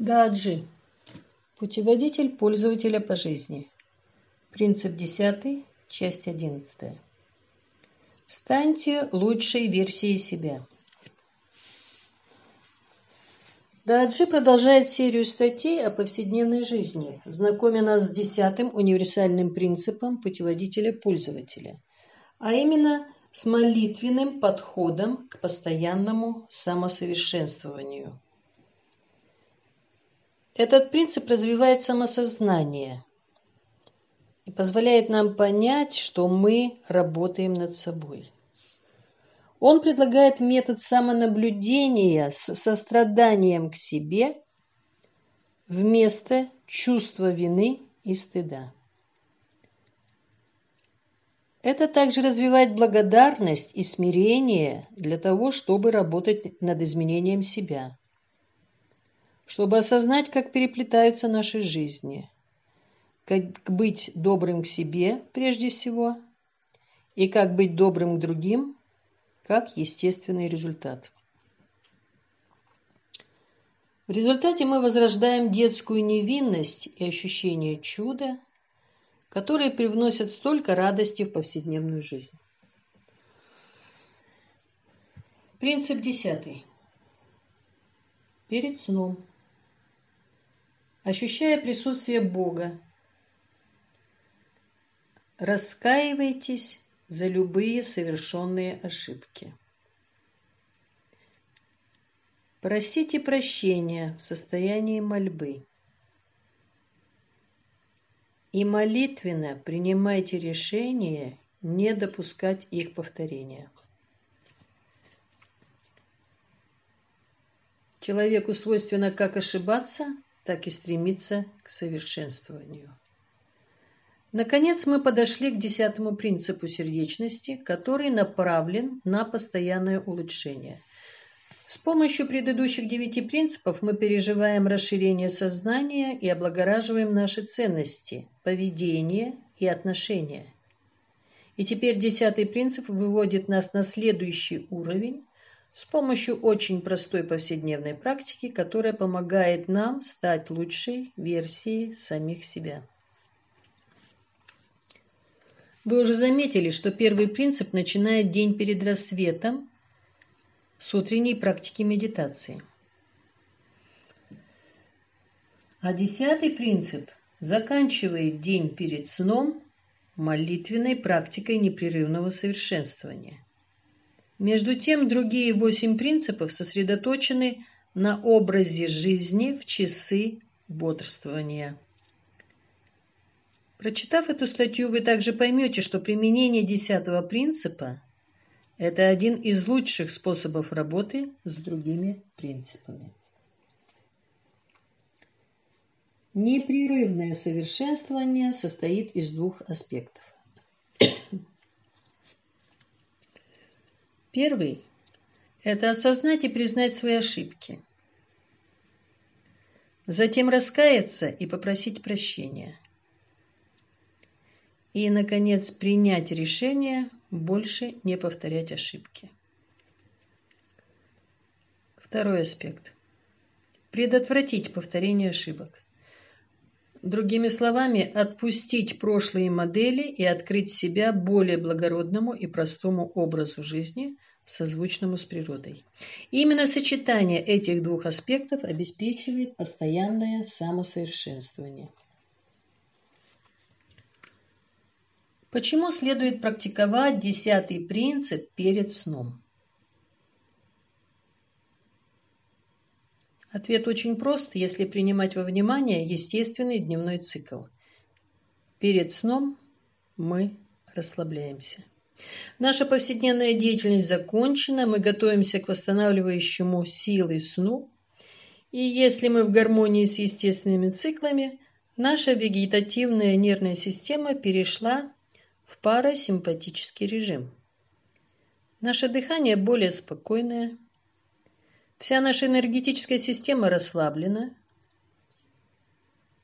Даджи. Путеводитель пользователя по жизни. Принцип 10, часть 11. Станьте лучшей версией себя. Даджи продолжает серию статей о повседневной жизни, знакомя нас с десятым универсальным принципом путеводителя пользователя, а именно с молитвенным подходом к постоянному самосовершенствованию. Этот принцип развивает самосознание и позволяет нам понять, что мы работаем над собой. Он предлагает метод самонаблюдения с состраданием к себе вместо чувства вины и стыда. Это также развивает благодарность и смирение для того, чтобы работать над изменением себя чтобы осознать, как переплетаются наши жизни, как быть добрым к себе прежде всего, и как быть добрым к другим, как естественный результат. В результате мы возрождаем детскую невинность и ощущение чуда, которые привносят столько радости в повседневную жизнь. Принцип десятый. Перед сном ощущая присутствие Бога. Раскаивайтесь за любые совершенные ошибки. Просите прощения в состоянии мольбы. И молитвенно принимайте решение не допускать их повторения. Человеку свойственно как ошибаться, так и стремиться к совершенствованию. Наконец мы подошли к десятому принципу сердечности, который направлен на постоянное улучшение. С помощью предыдущих девяти принципов мы переживаем расширение сознания и облагораживаем наши ценности, поведение и отношения. И теперь десятый принцип выводит нас на следующий уровень, с помощью очень простой повседневной практики, которая помогает нам стать лучшей версией самих себя. Вы уже заметили, что первый принцип начинает день перед рассветом с утренней практики медитации. А десятый принцип заканчивает день перед сном молитвенной практикой непрерывного совершенствования – между тем, другие восемь принципов сосредоточены на образе жизни в часы бодрствования. Прочитав эту статью, вы также поймете, что применение десятого принципа – это один из лучших способов работы с другими принципами. Непрерывное совершенствование состоит из двух аспектов. Первый – это осознать и признать свои ошибки. Затем раскаяться и попросить прощения. И, наконец, принять решение больше не повторять ошибки. Второй аспект. Предотвратить повторение ошибок. Другими словами, отпустить прошлые модели и открыть себя более благородному и простому образу жизни, созвучному с природой. Именно сочетание этих двух аспектов обеспечивает постоянное самосовершенствование. Почему следует практиковать десятый принцип перед сном? Ответ очень прост, если принимать во внимание естественный дневной цикл. Перед сном мы расслабляемся. Наша повседневная деятельность закончена, мы готовимся к восстанавливающему силы сну. И если мы в гармонии с естественными циклами, наша вегетативная нервная система перешла в парасимпатический режим. Наше дыхание более спокойное, Вся наша энергетическая система расслаблена,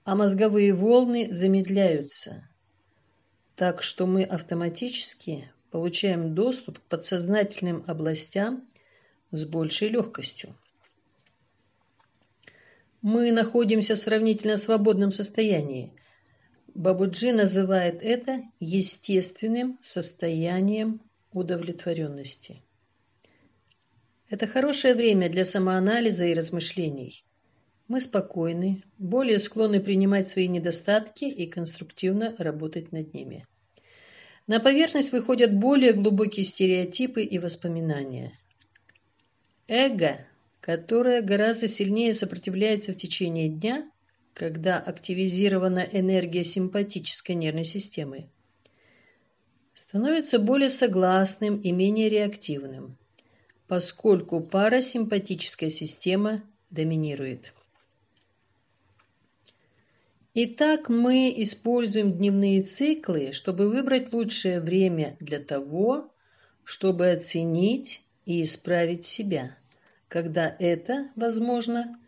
а мозговые волны замедляются, так что мы автоматически получаем доступ к подсознательным областям с большей легкостью. мы находимся в сравнительно свободном состоянии. Бабуджи называет это естественным состоянием удовлетворенности. Это хорошее время для самоанализа и размышлений. Мы спокойны, более склонны принимать свои недостатки и конструктивно работать над ними. На поверхность выходят более глубокие стереотипы и воспоминания. Эго, которое гораздо сильнее сопротивляется в течение дня, когда активизирована энергия симпатической нервной системы, становится более согласным и менее реактивным, поскольку парасимпатическая система доминирует. Итак, мы используем дневные циклы, чтобы выбрать лучшее время для того, чтобы оценить и исправить себя, когда это, возможно,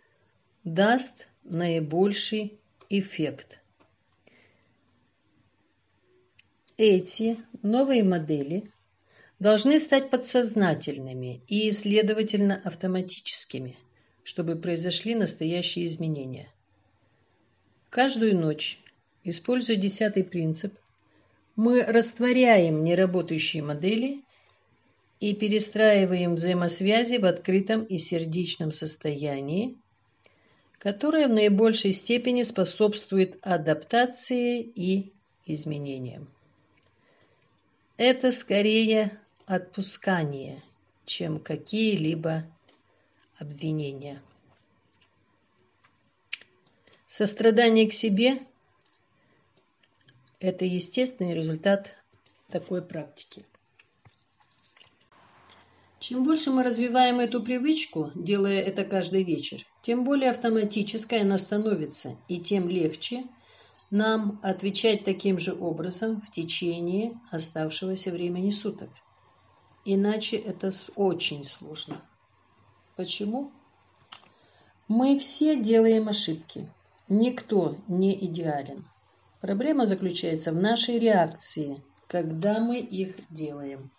даст наибольший эффект. Эти новые модели должны стать подсознательными и, следовательно, автоматическими, чтобы произошли настоящие изменения. Каждую ночь, используя десятый принцип, мы растворяем неработающие модели и перестраиваем взаимосвязи в открытом и сердечном состоянии, которое в наибольшей степени способствует адаптации и изменениям. Это скорее отпускание, чем какие-либо обвинения. Сострадание к себе – это естественный результат такой практики. Чем больше мы развиваем эту привычку, делая это каждый вечер, тем более автоматической она становится, и тем легче нам отвечать таким же образом в течение оставшегося времени суток. Иначе это очень сложно. Почему? Мы все делаем ошибки. Никто не идеален. Проблема заключается в нашей реакции, когда мы их делаем.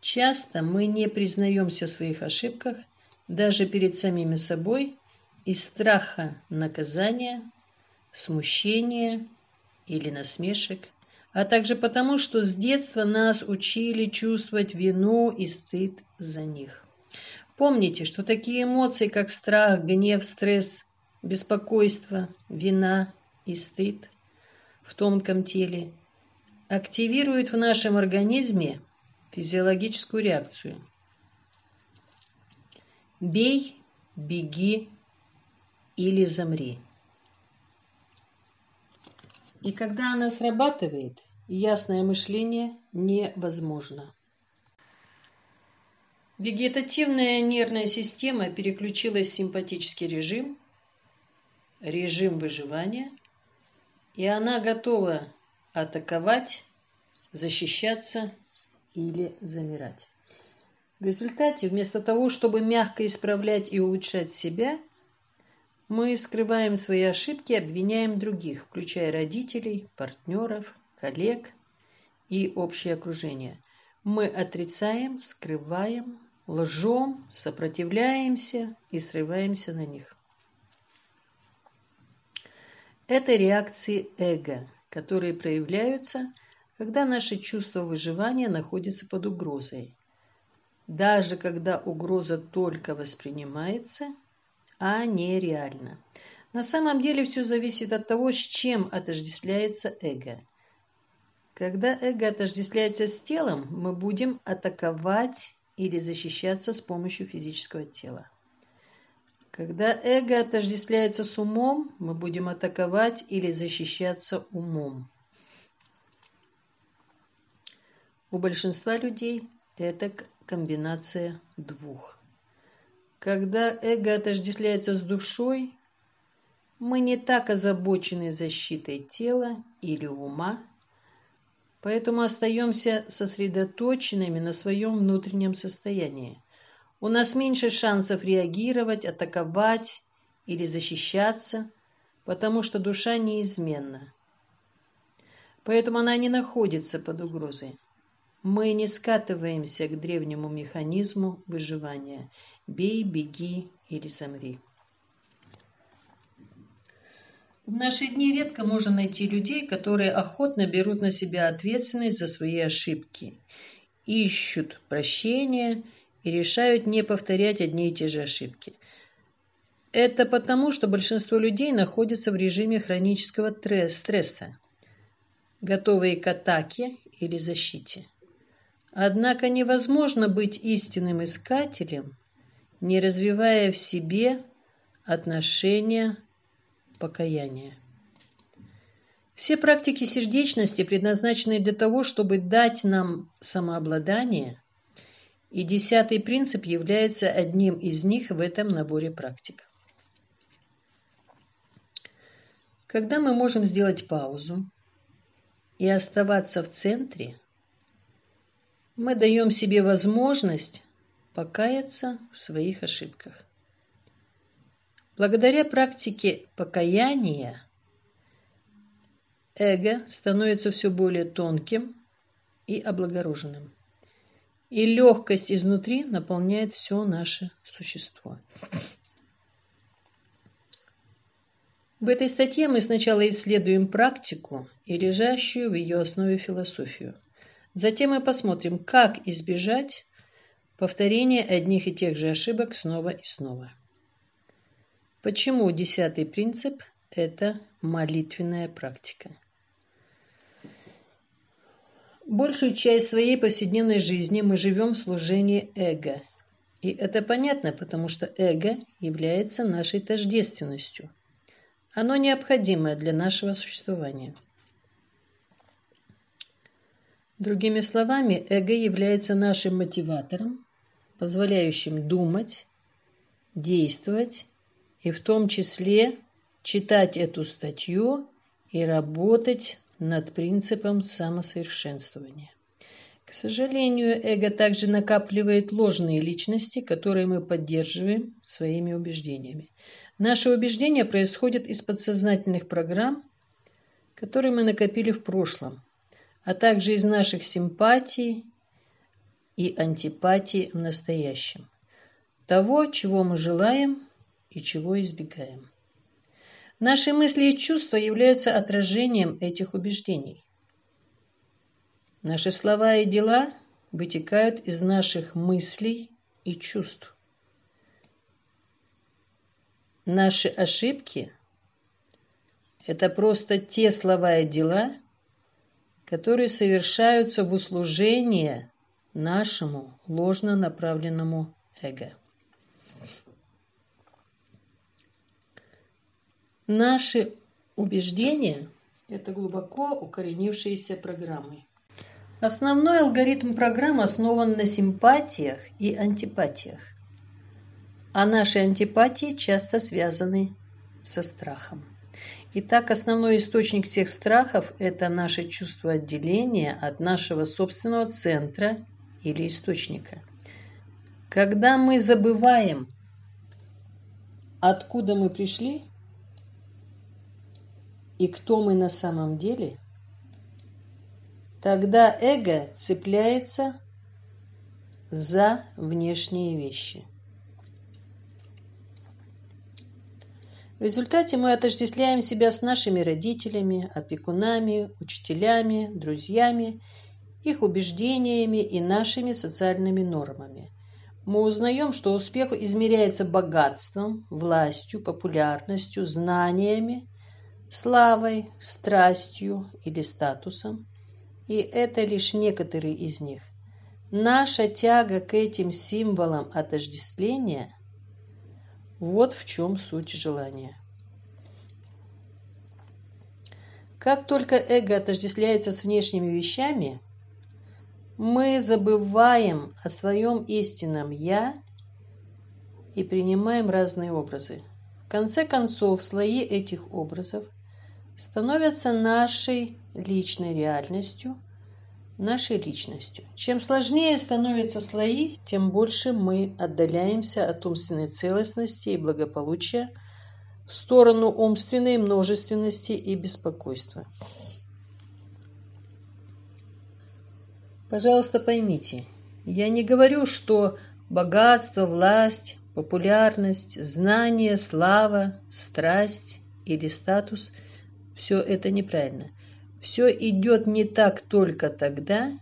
Часто мы не признаемся в своих ошибках даже перед самими собой из страха наказания, смущения или насмешек, а также потому, что с детства нас учили чувствовать вину и стыд за них. Помните, что такие эмоции, как страх, гнев, стресс, беспокойство, вина и стыд в тонком теле активируют в нашем организме физиологическую реакцию. Бей, беги или замри. И когда она срабатывает, ясное мышление невозможно. Вегетативная нервная система переключилась в симпатический режим, режим выживания, и она готова атаковать, защищаться или замирать. В результате, вместо того, чтобы мягко исправлять и улучшать себя – мы скрываем свои ошибки, обвиняем других, включая родителей, партнеров, коллег и общее окружение. Мы отрицаем, скрываем, лжем, сопротивляемся и срываемся на них. Это реакции эго, которые проявляются, когда наше чувство выживания находится под угрозой. Даже когда угроза только воспринимается – а не реально. На самом деле все зависит от того, с чем отождествляется эго. Когда эго отождествляется с телом, мы будем атаковать или защищаться с помощью физического тела. Когда эго отождествляется с умом, мы будем атаковать или защищаться умом. У большинства людей это комбинация двух. Когда эго отождествляется с душой, мы не так озабочены защитой тела или ума, поэтому остаемся сосредоточенными на своем внутреннем состоянии. У нас меньше шансов реагировать, атаковать или защищаться, потому что душа неизменна. Поэтому она не находится под угрозой. Мы не скатываемся к древнему механизму выживания – бей, беги или замри. В наши дни редко можно найти людей, которые охотно берут на себя ответственность за свои ошибки, ищут прощения и решают не повторять одни и те же ошибки. Это потому, что большинство людей находятся в режиме хронического стресса, готовые к атаке или защите. Однако невозможно быть истинным искателем, не развивая в себе отношения покаяния. Все практики сердечности предназначены для того, чтобы дать нам самообладание, и десятый принцип является одним из них в этом наборе практик. Когда мы можем сделать паузу и оставаться в центре, мы даем себе возможность покаяться в своих ошибках. Благодаря практике покаяния эго становится все более тонким и облагороженным. И легкость изнутри наполняет все наше существо. В этой статье мы сначала исследуем практику и лежащую в ее основе философию. Затем мы посмотрим, как избежать повторения одних и тех же ошибок снова и снова. Почему десятый принцип – это молитвенная практика? Большую часть своей повседневной жизни мы живем в служении эго. И это понятно, потому что эго является нашей тождественностью. Оно необходимое для нашего существования. Другими словами, эго является нашим мотиватором, позволяющим думать, действовать и в том числе читать эту статью и работать над принципом самосовершенствования. К сожалению, эго также накапливает ложные личности, которые мы поддерживаем своими убеждениями. Наши убеждения происходят из подсознательных программ, которые мы накопили в прошлом, а также из наших симпатий и антипатий в настоящем. Того, чего мы желаем и чего избегаем. Наши мысли и чувства являются отражением этих убеждений. Наши слова и дела вытекают из наших мыслей и чувств. Наши ошибки – это просто те слова и дела, которые совершаются в услужение нашему ложно направленному эго. Наши убеждения – это глубоко укоренившиеся программы. Основной алгоритм программы основан на симпатиях и антипатиях. А наши антипатии часто связаны со страхом. Итак, основной источник всех страхов – это наше чувство отделения от нашего собственного центра или источника. Когда мы забываем, откуда мы пришли, и кто мы на самом деле, тогда эго цепляется за внешние вещи. В результате мы отождествляем себя с нашими родителями, опекунами, учителями, друзьями, их убеждениями и нашими социальными нормами. Мы узнаем, что успех измеряется богатством, властью, популярностью, знаниями, славой, страстью или статусом, и это лишь некоторые из них. Наша тяга к этим символам отождествления – вот в чем суть желания. Как только эго отождествляется с внешними вещами, мы забываем о своем истинном «я» и принимаем разные образы. В конце концов, слои этих образов – становятся нашей личной реальностью, нашей личностью. Чем сложнее становятся слои, тем больше мы отдаляемся от умственной целостности и благополучия в сторону умственной множественности и беспокойства. Пожалуйста, поймите, я не говорю, что богатство, власть, популярность, знание, слава, страсть или статус, все это неправильно. Все идет не так только тогда,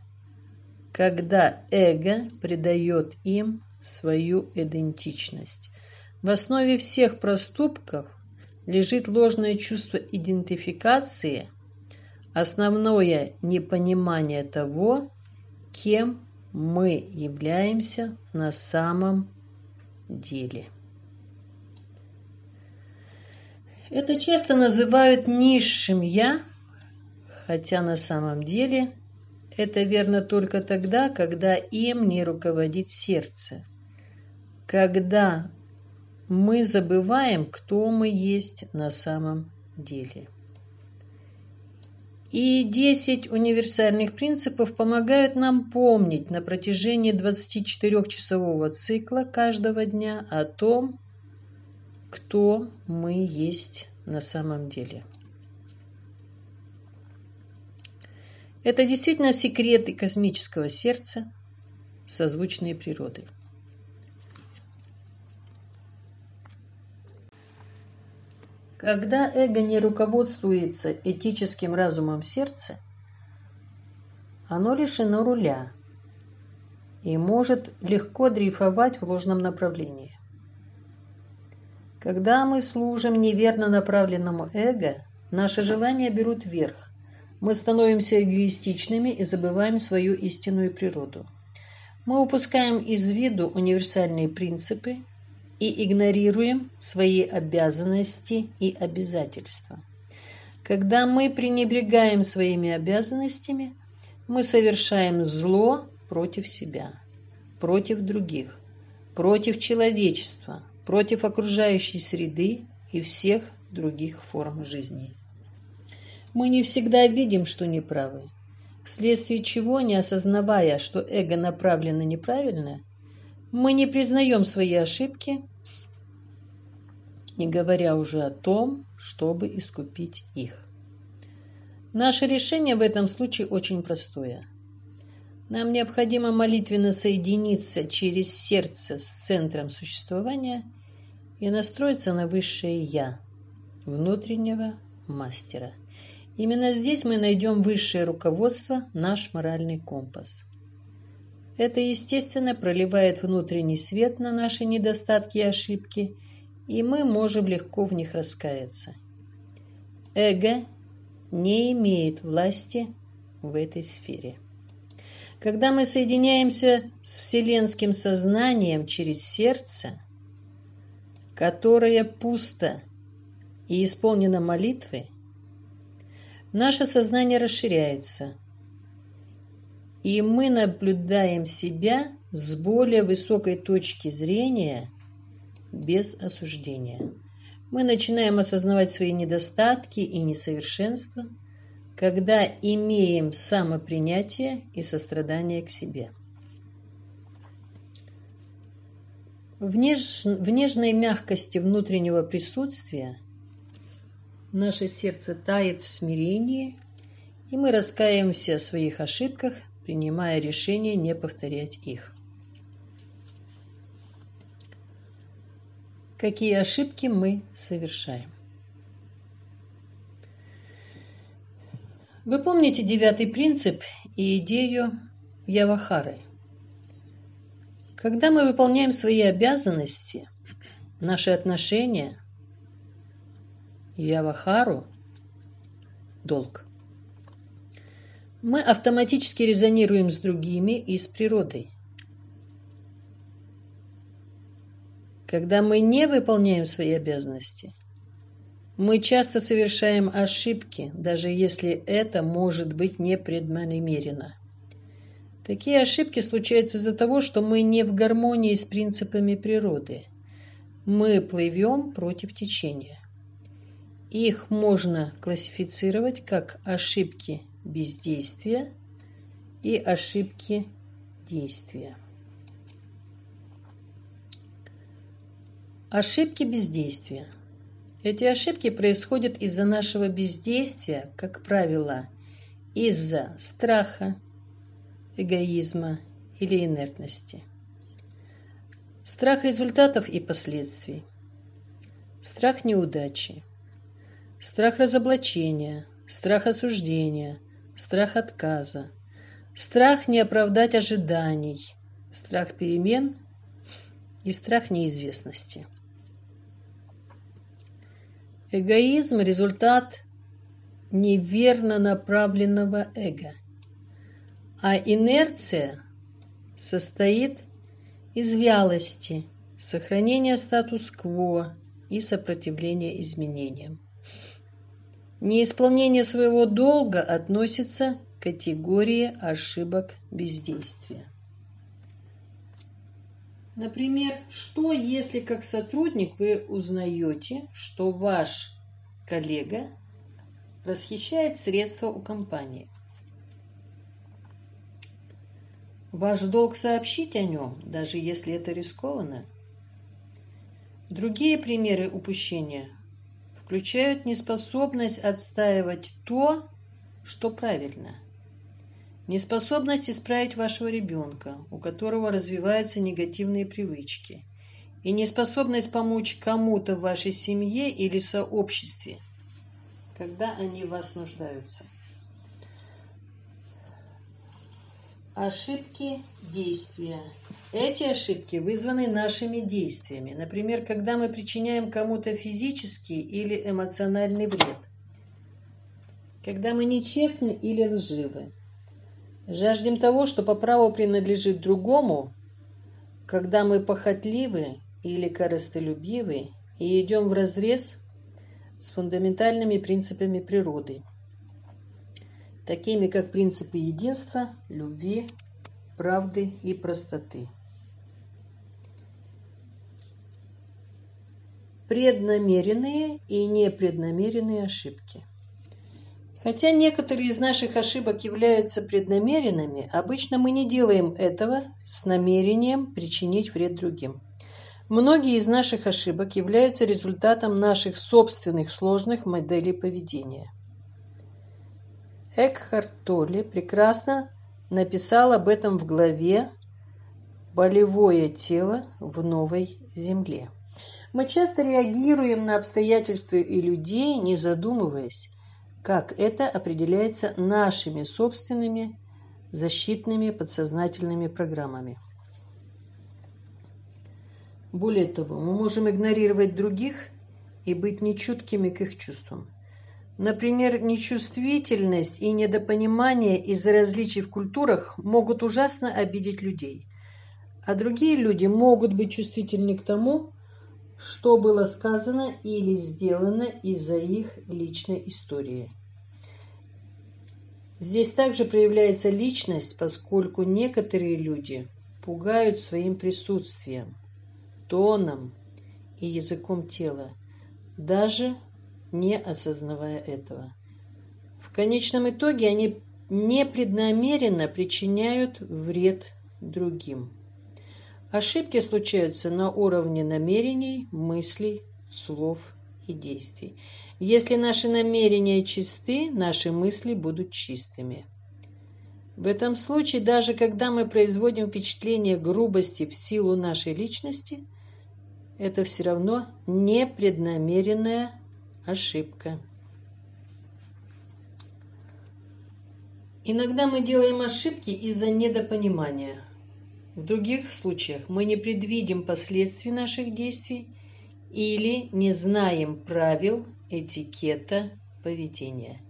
когда эго придает им свою идентичность. В основе всех проступков лежит ложное чувство идентификации, основное непонимание того, кем мы являемся на самом деле. Это часто называют низшим «я», хотя на самом деле это верно только тогда, когда им не руководит сердце. Когда мы забываем, кто мы есть на самом деле. И 10 универсальных принципов помогают нам помнить на протяжении 24-часового цикла каждого дня о том, кто мы есть на самом деле. Это действительно секреты космического сердца, созвучные природы. Когда эго не руководствуется этическим разумом сердца, оно лишено руля и может легко дрейфовать в ложном направлении. Когда мы служим неверно направленному эго, наши желания берут верх. Мы становимся эгоистичными и забываем свою истинную природу. Мы упускаем из виду универсальные принципы и игнорируем свои обязанности и обязательства. Когда мы пренебрегаем своими обязанностями, мы совершаем зло против себя, против других, против человечества, против окружающей среды и всех других форм жизни. Мы не всегда видим, что неправы, вследствие чего, не осознавая, что эго направлено неправильно, мы не признаем свои ошибки, не говоря уже о том, чтобы искупить их. Наше решение в этом случае очень простое. Нам необходимо молитвенно соединиться через сердце с центром существования и настроиться на высшее «Я» внутреннего мастера. Именно здесь мы найдем высшее руководство, наш моральный компас. Это, естественно, проливает внутренний свет на наши недостатки и ошибки, и мы можем легко в них раскаяться. Эго не имеет власти в этой сфере. Когда мы соединяемся с вселенским сознанием через сердце, которое пусто и исполнено молитвой, наше сознание расширяется, и мы наблюдаем себя с более высокой точки зрения без осуждения. Мы начинаем осознавать свои недостатки и несовершенства – когда имеем самопринятие и сострадание к себе. В, неж... в нежной мягкости внутреннего присутствия наше сердце тает в смирении, и мы раскаиваемся в своих ошибках, принимая решение не повторять их. Какие ошибки мы совершаем? Вы помните девятый принцип и идею Явахары? Когда мы выполняем свои обязанности, наши отношения, Явахару – долг. Мы автоматически резонируем с другими и с природой. Когда мы не выполняем свои обязанности, мы часто совершаем ошибки, даже если это может быть непреднамеренно. Такие ошибки случаются из-за того, что мы не в гармонии с принципами природы. Мы плывем против течения. Их можно классифицировать как ошибки бездействия и ошибки действия. Ошибки бездействия – эти ошибки происходят из-за нашего бездействия, как правило, из-за страха, эгоизма или инертности. Страх результатов и последствий. Страх неудачи. Страх разоблачения, страх осуждения, страх отказа, страх не оправдать ожиданий, страх перемен и страх неизвестности. Эгоизм – результат неверно направленного эго, а инерция состоит из вялости, сохранения статус-кво и сопротивления изменениям. Неисполнение своего долга относится к категории ошибок бездействия. Например, что если как сотрудник вы узнаете, что ваш коллега расхищает средства у компании? Ваш долг сообщить о нем, даже если это рискованно. Другие примеры упущения включают неспособность отстаивать то, что правильно. Неспособность исправить вашего ребенка, у которого развиваются негативные привычки. И неспособность помочь кому-то в вашей семье или сообществе, когда они в вас нуждаются. Ошибки действия. Эти ошибки вызваны нашими действиями. Например, когда мы причиняем кому-то физический или эмоциональный вред. Когда мы нечестны или лживы. Жаждем того, что по праву принадлежит другому, когда мы похотливы или корыстолюбивы и идем вразрез с фундаментальными принципами природы такими как принципы единства, любви, правды и простоты. Преднамеренные и непреднамеренные ошибки. Хотя некоторые из наших ошибок являются преднамеренными, обычно мы не делаем этого с намерением причинить вред другим. Многие из наших ошибок являются результатом наших собственных сложных моделей поведения – Экхарт Толли прекрасно написал об этом в главе «Болевое тело в новой земле». Мы часто реагируем на обстоятельства и людей, не задумываясь, как это определяется нашими собственными защитными подсознательными программами. Более того, мы можем игнорировать других и быть нечуткими к их чувствам. Например, нечувствительность и недопонимание из-за различий в культурах могут ужасно обидеть людей. А другие люди могут быть чувствительны к тому, что было сказано или сделано из-за их личной истории. Здесь также проявляется личность, поскольку некоторые люди пугают своим присутствием, тоном и языком тела, даже не осознавая этого. В конечном итоге они непреднамеренно причиняют вред другим. Ошибки случаются на уровне намерений, мыслей, слов и действий. Если наши намерения чисты, наши мысли будут чистыми. В этом случае, даже когда мы производим впечатление грубости в силу нашей личности, это все равно непреднамеренная ошибка. Иногда мы делаем ошибки из-за недопонимания. В других случаях мы не предвидим последствий наших действий или не знаем правил этикета поведения.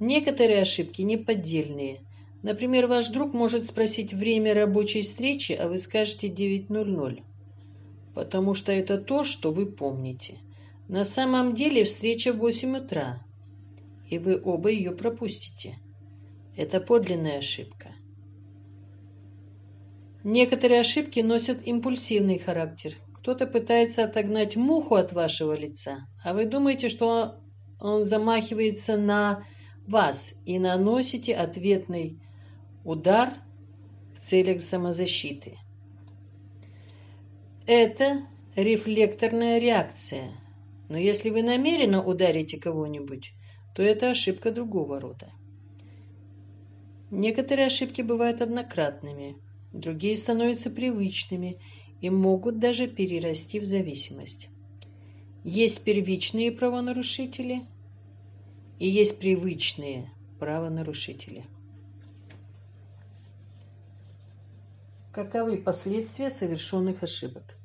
Некоторые ошибки неподдельные. Например, ваш друг может спросить время рабочей встречи, а вы скажете 9.00, потому что это то, что вы помните. На самом деле встреча в 8 утра, и вы оба ее пропустите. Это подлинная ошибка. Некоторые ошибки носят импульсивный характер. Кто-то пытается отогнать муху от вашего лица, а вы думаете, что он замахивается на вас и наносите ответный удар в целях самозащиты. Это рефлекторная реакция – но если вы намеренно ударите кого-нибудь, то это ошибка другого рода. Некоторые ошибки бывают однократными, другие становятся привычными и могут даже перерасти в зависимость. Есть первичные правонарушители, и есть привычные правонарушители. Каковы последствия совершенных ошибок?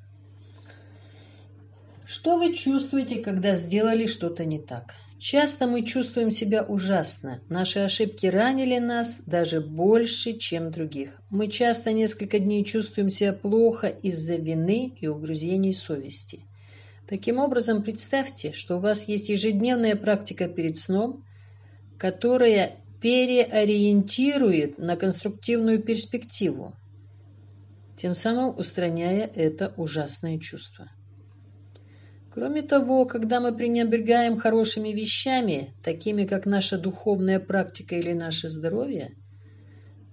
Что вы чувствуете, когда сделали что-то не так? Часто мы чувствуем себя ужасно. Наши ошибки ранили нас даже больше, чем других. Мы часто несколько дней чувствуем себя плохо из-за вины и угрызений совести. Таким образом, представьте, что у вас есть ежедневная практика перед сном, которая переориентирует на конструктивную перспективу, тем самым устраняя это ужасное чувство. Кроме того, когда мы пренебрегаем хорошими вещами, такими как наша духовная практика или наше здоровье,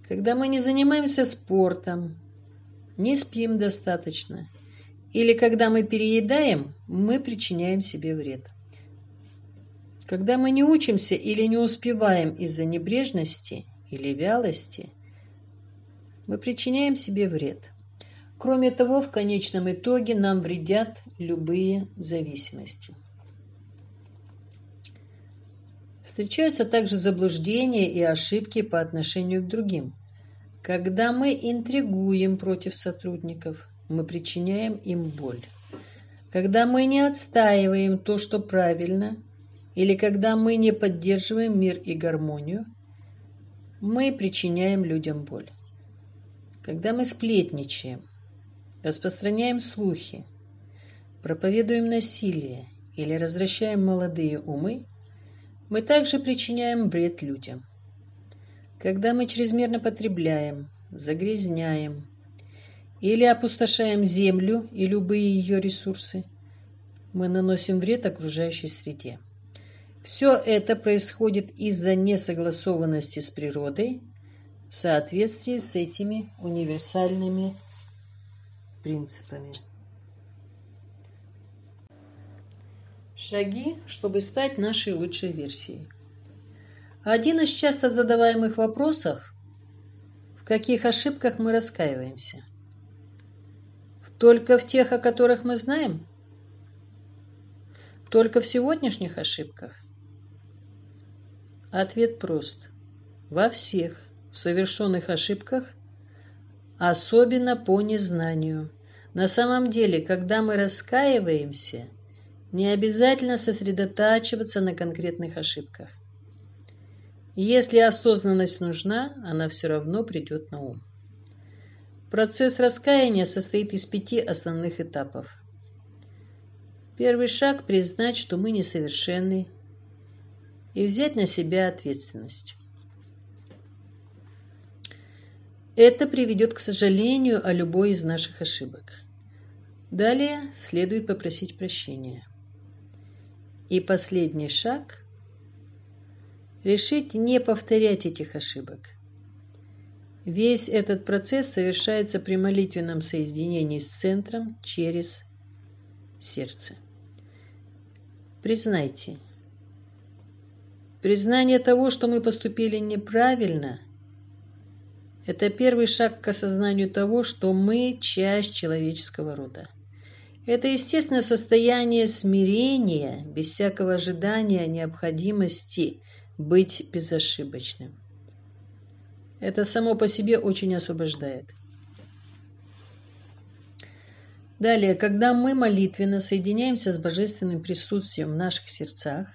когда мы не занимаемся спортом, не спим достаточно, или когда мы переедаем, мы причиняем себе вред. Когда мы не учимся или не успеваем из-за небрежности или вялости, мы причиняем себе вред. Кроме того, в конечном итоге нам вредят любые зависимости. Встречаются также заблуждения и ошибки по отношению к другим. Когда мы интригуем против сотрудников, мы причиняем им боль. Когда мы не отстаиваем то, что правильно, или когда мы не поддерживаем мир и гармонию, мы причиняем людям боль. Когда мы сплетничаем, распространяем слухи, проповедуем насилие или развращаем молодые умы, мы также причиняем вред людям. Когда мы чрезмерно потребляем, загрязняем или опустошаем землю и любые ее ресурсы, мы наносим вред окружающей среде. Все это происходит из-за несогласованности с природой в соответствии с этими универсальными принципами. Шаги, чтобы стать нашей лучшей версией. Один из часто задаваемых вопросов – в каких ошибках мы раскаиваемся? Только в тех, о которых мы знаем? Только в сегодняшних ошибках? Ответ прост. Во всех совершенных ошибках, особенно по незнанию. На самом деле, когда мы раскаиваемся, не обязательно сосредотачиваться на конкретных ошибках. Если осознанность нужна, она все равно придет на ум. Процесс раскаяния состоит из пяти основных этапов. Первый шаг – признать, что мы несовершенны, и взять на себя ответственность. Это приведет к сожалению о любой из наших ошибок. Далее следует попросить прощения. И последний шаг – решить не повторять этих ошибок. Весь этот процесс совершается при молитвенном соединении с центром через сердце. Признайте, признание того, что мы поступили неправильно – это первый шаг к осознанию того, что мы часть человеческого рода. Это естественное состояние смирения, без всякого ожидания необходимости быть безошибочным. Это само по себе очень освобождает. Далее, когда мы молитвенно соединяемся с божественным присутствием в наших сердцах,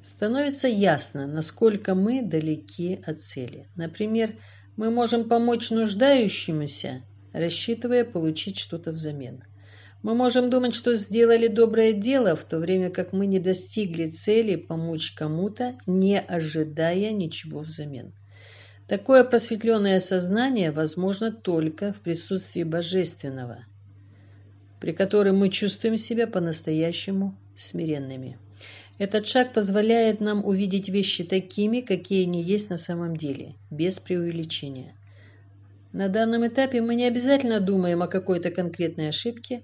становится ясно, насколько мы далеки от цели. Например, мы можем помочь нуждающемуся, рассчитывая получить что-то взамен. Мы можем думать, что сделали доброе дело, в то время как мы не достигли цели помочь кому-то, не ожидая ничего взамен. Такое просветленное сознание возможно только в присутствии Божественного, при котором мы чувствуем себя по-настоящему смиренными. Этот шаг позволяет нам увидеть вещи такими, какие они есть на самом деле, без преувеличения. На данном этапе мы не обязательно думаем о какой-то конкретной ошибке,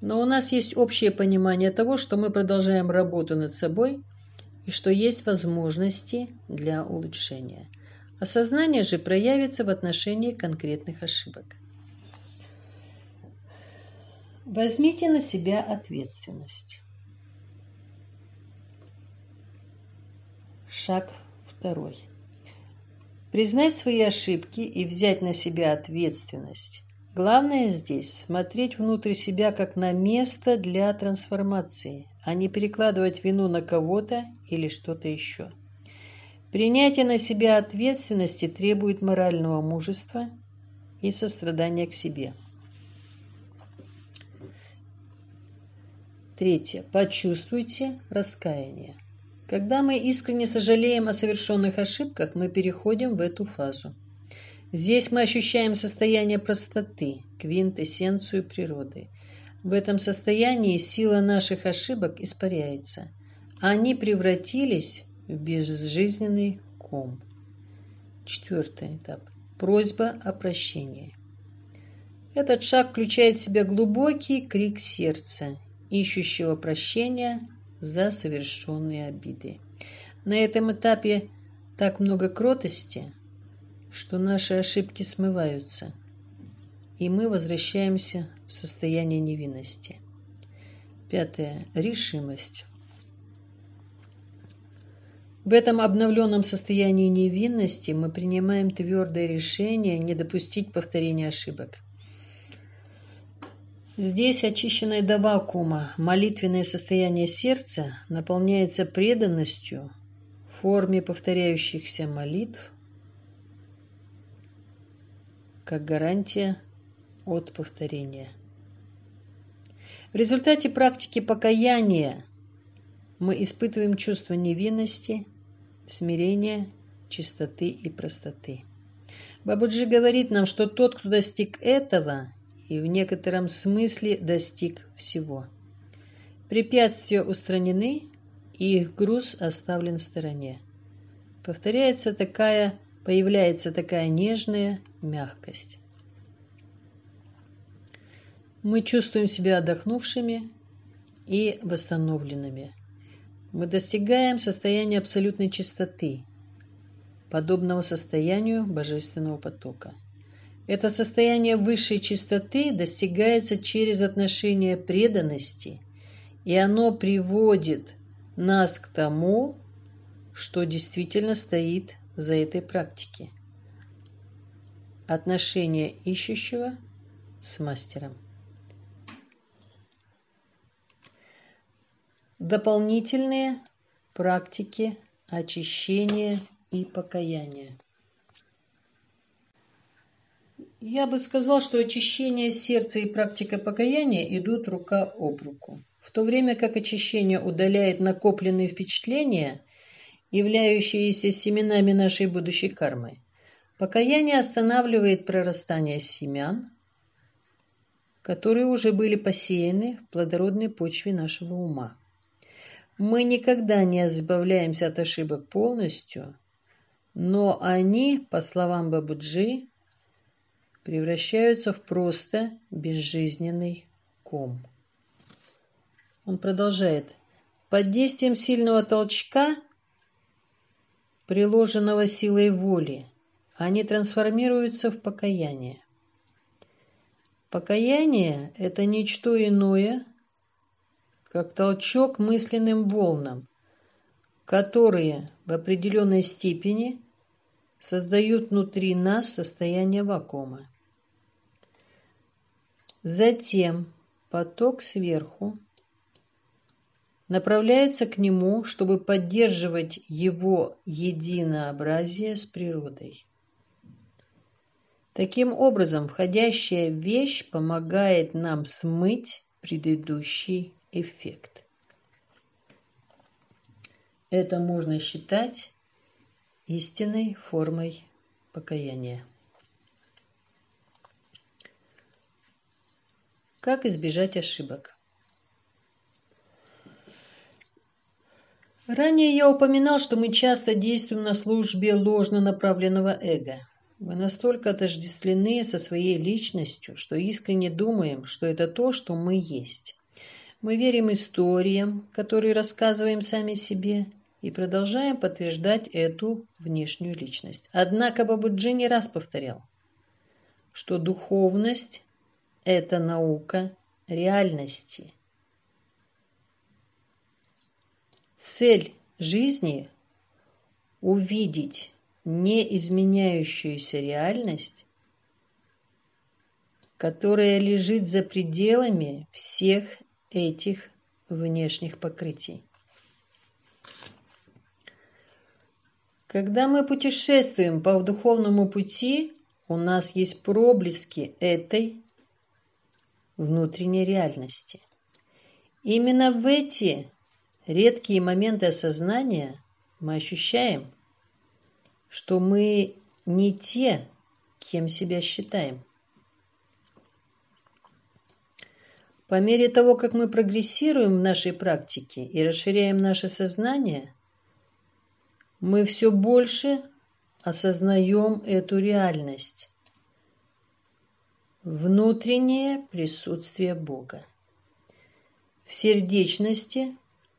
но у нас есть общее понимание того, что мы продолжаем работу над собой и что есть возможности для улучшения. Осознание же проявится в отношении конкретных ошибок. Возьмите на себя ответственность. Шаг второй. Признать свои ошибки и взять на себя ответственность. Главное здесь смотреть внутрь себя как на место для трансформации, а не перекладывать вину на кого-то или что-то еще. Принятие на себя ответственности требует морального мужества и сострадания к себе. Третье. Почувствуйте раскаяние. Когда мы искренне сожалеем о совершенных ошибках, мы переходим в эту фазу. Здесь мы ощущаем состояние простоты, квинтэссенцию природы. В этом состоянии сила наших ошибок испаряется. Они превратились в безжизненный ком. Четвертый этап. Просьба о прощении. Этот шаг включает в себя глубокий крик сердца, ищущего прощения за совершенные обиды. На этом этапе так много кротости, что наши ошибки смываются, и мы возвращаемся в состояние невинности. Пятое. Решимость. В этом обновленном состоянии невинности мы принимаем твердое решение не допустить повторения ошибок. Здесь, очищенное до вакуума, молитвенное состояние сердца наполняется преданностью в форме повторяющихся молитв, как гарантия от повторения. В результате практики покаяния мы испытываем чувство невинности, смирения, чистоты и простоты. Бабуджи говорит нам, что тот, кто достиг этого, и в некотором смысле достиг всего. Препятствия устранены, и их груз оставлен в стороне. Повторяется такая, появляется такая нежная мягкость. Мы чувствуем себя отдохнувшими и восстановленными. Мы достигаем состояния абсолютной чистоты, подобного состоянию божественного потока. Это состояние высшей чистоты достигается через отношение преданности, и оно приводит нас к тому, что действительно стоит за этой практикой. Отношение ищущего с мастером. Дополнительные практики очищения и покаяния. Я бы сказал, что очищение сердца и практика покаяния идут рука об руку. В то время как очищение удаляет накопленные впечатления, являющиеся семенами нашей будущей кармы, покаяние останавливает прорастание семян, которые уже были посеяны в плодородной почве нашего ума. Мы никогда не избавляемся от ошибок полностью, но они, по словам Бабуджи, превращаются в просто безжизненный ком. Он продолжает. Под действием сильного толчка, приложенного силой воли, они трансформируются в покаяние. Покаяние – это ничто иное, как толчок мысленным волнам, которые в определенной степени создают внутри нас состояние вакуума. Затем поток сверху направляется к нему, чтобы поддерживать его единообразие с природой. Таким образом, входящая вещь помогает нам смыть предыдущий эффект. Это можно считать истинной формой покаяния. Как избежать ошибок? Ранее я упоминал, что мы часто действуем на службе ложно направленного эго. Мы настолько отождествлены со своей личностью, что искренне думаем, что это то, что мы есть. Мы верим историям, которые рассказываем сами себе, и продолжаем подтверждать эту внешнюю личность. Однако Бабуджи не раз повторял, что духовность это наука реальности. Цель жизни увидеть неизменяющуюся реальность, которая лежит за пределами всех этих внешних покрытий. Когда мы путешествуем по духовному пути, у нас есть проблески этой внутренней реальности. Именно в эти редкие моменты осознания мы ощущаем, что мы не те, кем себя считаем. По мере того, как мы прогрессируем в нашей практике и расширяем наше сознание, мы все больше осознаем эту реальность. Внутреннее присутствие Бога. В сердечности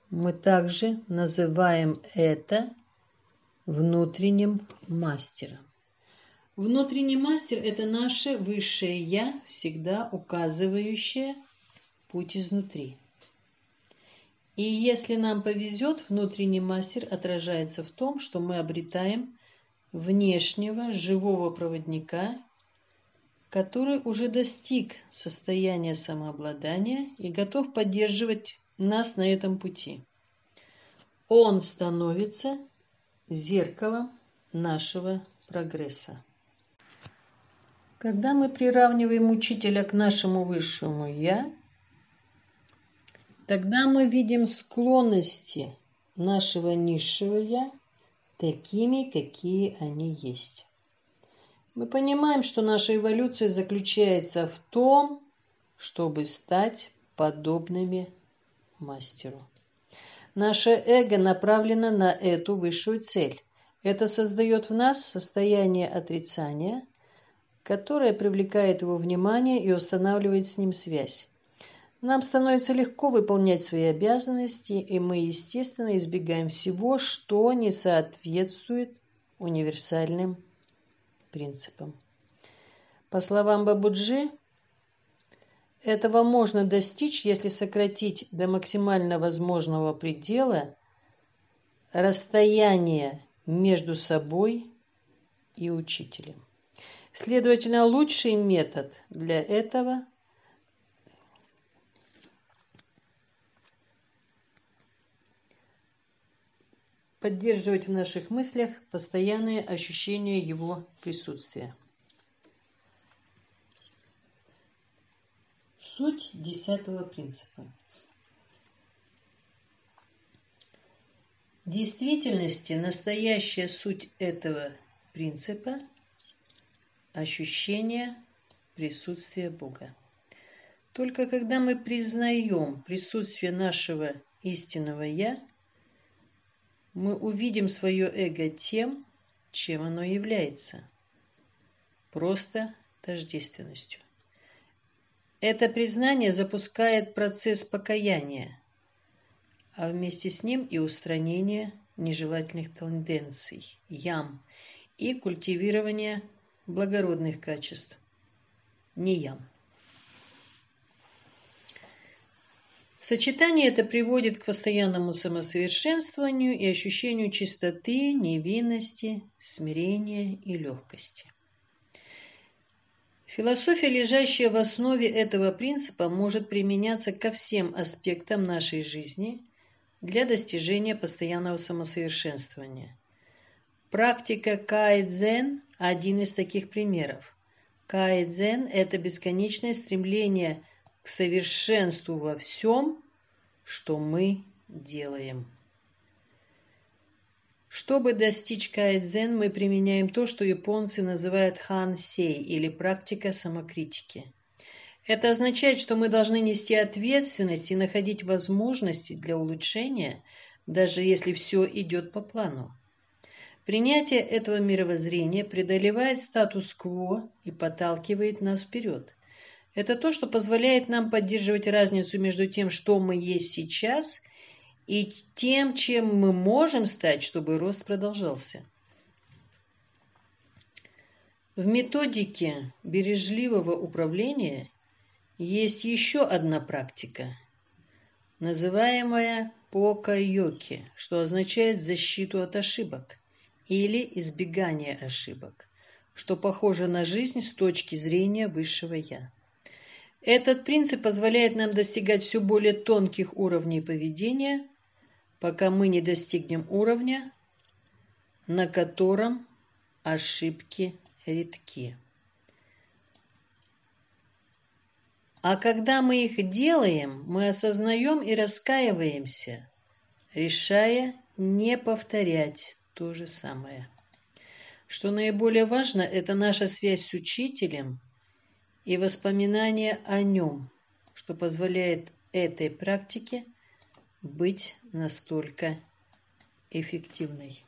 мы также называем это внутренним мастером. Внутренний мастер – это наше высшее «я», всегда указывающее путь изнутри. И если нам повезет, внутренний мастер отражается в том, что мы обретаем внешнего живого проводника, который уже достиг состояния самообладания и готов поддерживать нас на этом пути. Он становится зеркалом нашего прогресса. Когда мы приравниваем учителя к нашему высшему «я», тогда мы видим склонности нашего низшего «я» такими, какие они есть. Мы понимаем, что наша эволюция заключается в том, чтобы стать подобными мастеру. Наше эго направлено на эту высшую цель. Это создает в нас состояние отрицания, которое привлекает его внимание и устанавливает с ним связь. Нам становится легко выполнять свои обязанности, и мы, естественно, избегаем всего, что не соответствует универсальным принципам. По словам Бабуджи, этого можно достичь, если сократить до максимально возможного предела расстояние между собой и учителем. Следовательно, лучший метод для этого – поддерживать в наших мыслях постоянное ощущение его присутствия. Суть десятого принципа. В действительности настоящая суть этого принципа – ощущение присутствия Бога. Только когда мы признаем присутствие нашего истинного «Я», мы увидим свое эго тем, чем оно является. Просто тождественностью. Это признание запускает процесс покаяния, а вместе с ним и устранение нежелательных тенденций, ям, и культивирование благородных качеств, не ям. Сочетание это приводит к постоянному самосовершенствованию и ощущению чистоты, невинности, смирения и легкости. Философия, лежащая в основе этого принципа, может применяться ко всем аспектам нашей жизни для достижения постоянного самосовершенствования. Практика кайдзен – один из таких примеров. Кайдзен – это бесконечное стремление к совершенству во всем, что мы делаем. Чтобы достичь кайдзен, мы применяем то, что японцы называют хан-сей или практика самокритики. Это означает, что мы должны нести ответственность и находить возможности для улучшения, даже если все идет по плану. Принятие этого мировоззрения преодолевает статус-кво и подталкивает нас вперед. Это то, что позволяет нам поддерживать разницу между тем, что мы есть сейчас, и тем, чем мы можем стать, чтобы рост продолжался. В методике бережливого управления есть еще одна практика, называемая покайоки, что означает защиту от ошибок. или избегание ошибок, что похоже на жизнь с точки зрения высшего «я». Этот принцип позволяет нам достигать все более тонких уровней поведения, пока мы не достигнем уровня, на котором ошибки редки. А когда мы их делаем, мы осознаем и раскаиваемся, решая не повторять то же самое. Что наиболее важно, это наша связь с учителем и воспоминания о нем, что позволяет этой практике быть настолько эффективной.